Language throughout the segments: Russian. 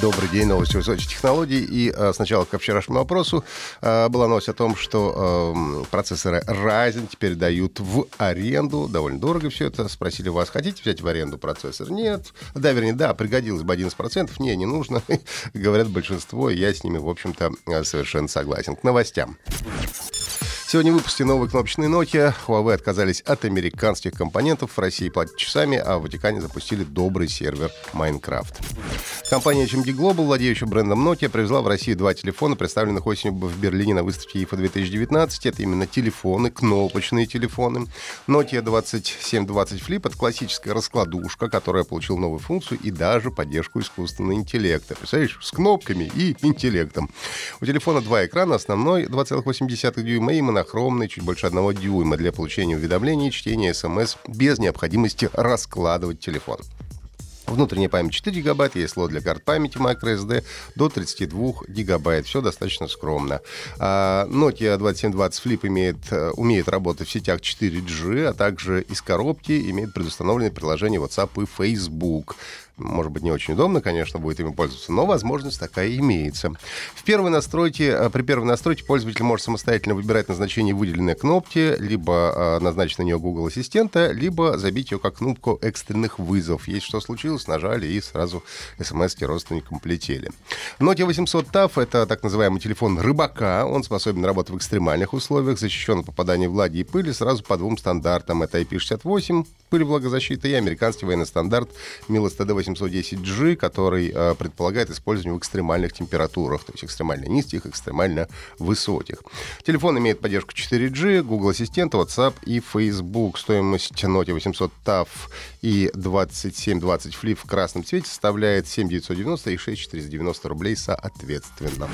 Добрый день, новости высоких технологий. И а, сначала к вчерашнему вопросу. А, была новость о том, что а, процессоры Ryzen теперь дают в аренду. Довольно дорого все это. Спросили вас, хотите взять в аренду процессор? Нет. Да, вернее, да, пригодилось бы 11%. Не, не нужно. Говорят большинство, я с ними, в общем-то, совершенно согласен. К новостям. Сегодня в выпуске новые кнопочные Nokia. Huawei отказались от американских компонентов. В России платят часами, а в Ватикане запустили добрый сервер Minecraft. Компания HMD Global, владеющая брендом Nokia, привезла в Россию два телефона, представленных осенью в Берлине на выставке IFA 2019. Это именно телефоны, кнопочные телефоны. Nokia 2720 Flip — это классическая раскладушка, которая получила новую функцию и даже поддержку искусственного интеллекта. Представляешь, с кнопками и интеллектом. У телефона два экрана, основной 2,8 дюйма и монохромный монохромный, чуть больше одного дюйма для получения уведомлений и чтения смс без необходимости раскладывать телефон. Внутренняя память 4 гигабайта, есть слот для карт памяти microSD до 32 гигабайт. Все достаточно скромно. А, Nokia 2720 Flip имеет, э, умеет работать в сетях 4G, а также из коробки имеет предустановленное приложение WhatsApp и Facebook может быть, не очень удобно, конечно, будет ими пользоваться, но возможность такая имеется. В первой настройке, э, при первой настройке пользователь может самостоятельно выбирать назначение выделенной кнопки, либо э, назначить на нее Google Ассистента, либо забить ее как кнопку экстренных вызовов. Есть что случилось, нажали и сразу смс родственникам полетели. Nokia 800 TAF — это так называемый телефон рыбака. Он способен работать в экстремальных условиях, защищен от попадания влаги и пыли сразу по двум стандартам. Это IP68, пыль влагозащита, и американский военный стандарт MILOS TD 810G, который э, предполагает использование в экстремальных температурах, то есть экстремально низких, экстремально высоких. Телефон имеет поддержку 4G, Google Ассистент, WhatsApp и Facebook. Стоимость Note 800 TAF и 2720 Flip в красном цвете составляет 7990 и 6490 рублей соответственно.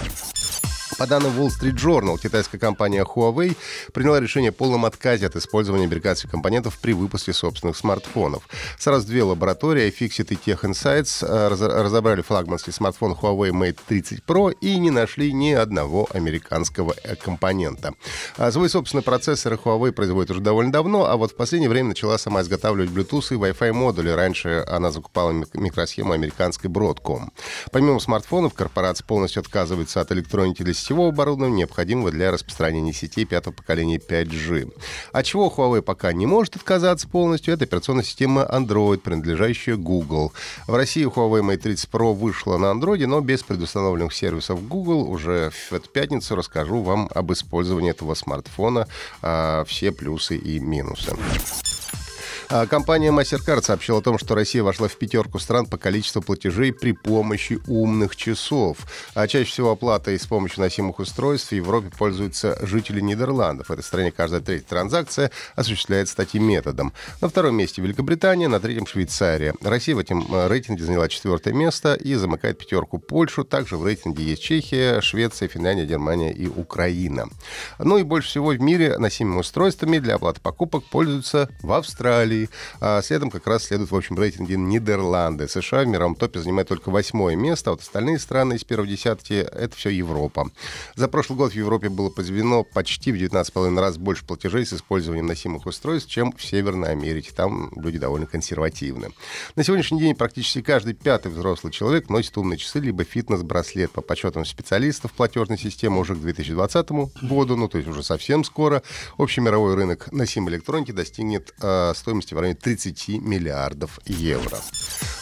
По данным Wall Street Journal, китайская компания Huawei приняла решение о полном отказе от использования американских компонентов при выпуске собственных смартфонов. Сразу две лаборатории, iFixit и Tech Insights, э, разобрали флагманский смартфон Huawei Mate 30 Pro и не нашли ни одного американского э, компонента. А свой собственный процессор Huawei производит уже довольно давно, а вот в последнее время начала сама изготавливать Bluetooth и Wi-Fi модули. Раньше она закупала микросхему американской Broadcom. Помимо смартфонов, корпорация полностью отказывается от электроники для сетевого оборудования, необходимого для распространения сетей пятого поколения 5G. От чего Huawei пока не может отказаться полностью, это операционная система Android, принадлежащая Google. В России Huawei Mate 30 Pro вышла на Android, но без предустановленных сервисов Google. Уже в эту пятницу расскажу вам об использовании этого смартфона, а, все плюсы и минусы. А, компания MasterCard сообщила о том, что Россия вошла в пятерку стран по количеству платежей при помощи умных часов. А чаще всего оплатой с помощью носимых устройств в Европе пользуются жители Нидерландов. В этой стране каждая третья транзакция осуществляется таким методом. На втором месте Великобритания, на третьем Швейцария. Россия в этом э, рейтинге заняла четвертое место и замыкает пятерку Польшу. Также в рейтинге есть Чехия, Швеция, Финляндия, Германия и Украина. Ну и больше всего в мире носимыми устройствами для оплаты покупок пользуются в Австралии, Австралии. А следом как раз следует в общем рейтинге Нидерланды. США в мировом топе занимает только восьмое место, а вот остальные страны из первой десятки — это все Европа. За прошлый год в Европе было произведено почти в 19,5 раз больше платежей с использованием носимых устройств, чем в Северной Америке. Там люди довольно консервативны. На сегодняшний день практически каждый пятый взрослый человек носит умные часы либо фитнес-браслет. По подсчетам специалистов платежной системы уже к 2020 году, ну то есть уже совсем скоро, общий мировой рынок носимой электроники достигнет э, стоимости стоимости в районе 30 миллиардов евро.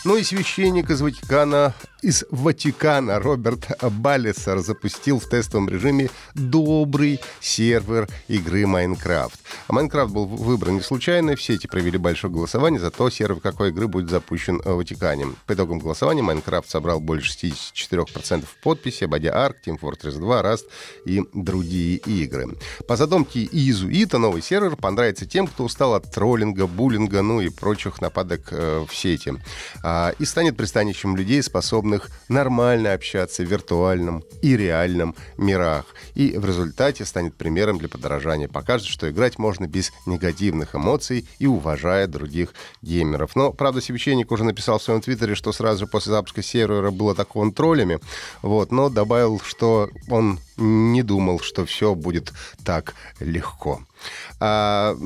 Ну и священник из Ватикана, из Ватикана Роберт Баллисер запустил в тестовом режиме добрый сервер игры Майнкрафт. А Майнкрафт был выбран не случайно, все эти провели большое голосование за то, сервер какой игры будет запущен в Ватикане. По итогам голосования Майнкрафт собрал больше 64% подписей, обойдя Ark, Team Fortress 2, Rust и другие игры. По задумке Иезуита новый сервер понравится тем, кто устал от троллинга, буллинга, ну и прочих нападок э, в сети. а, и станет пристанищем людей, способных нормально общаться в виртуальном и реальном мирах. И в результате станет примером для подражания. Покажет, что играть можно без негативных эмоций и уважая других геймеров. Но, правда, священник уже написал в своем твиттере, что сразу после запуска сервера был атакован троллями, вот, но добавил, что он не думал, что все будет так легко. А,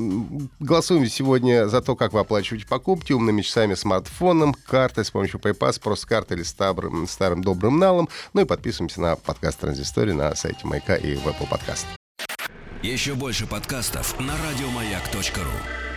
голосуем сегодня за то, как вы оплачиваете покупки умными часами, смартфоном, картой с помощью PayPass, просто картой или старым, старым добрым налом. Ну и подписываемся на подкаст Транзистории на сайте Майка и в Apple Podcast. Еще больше подкастов на радиомаяк.ру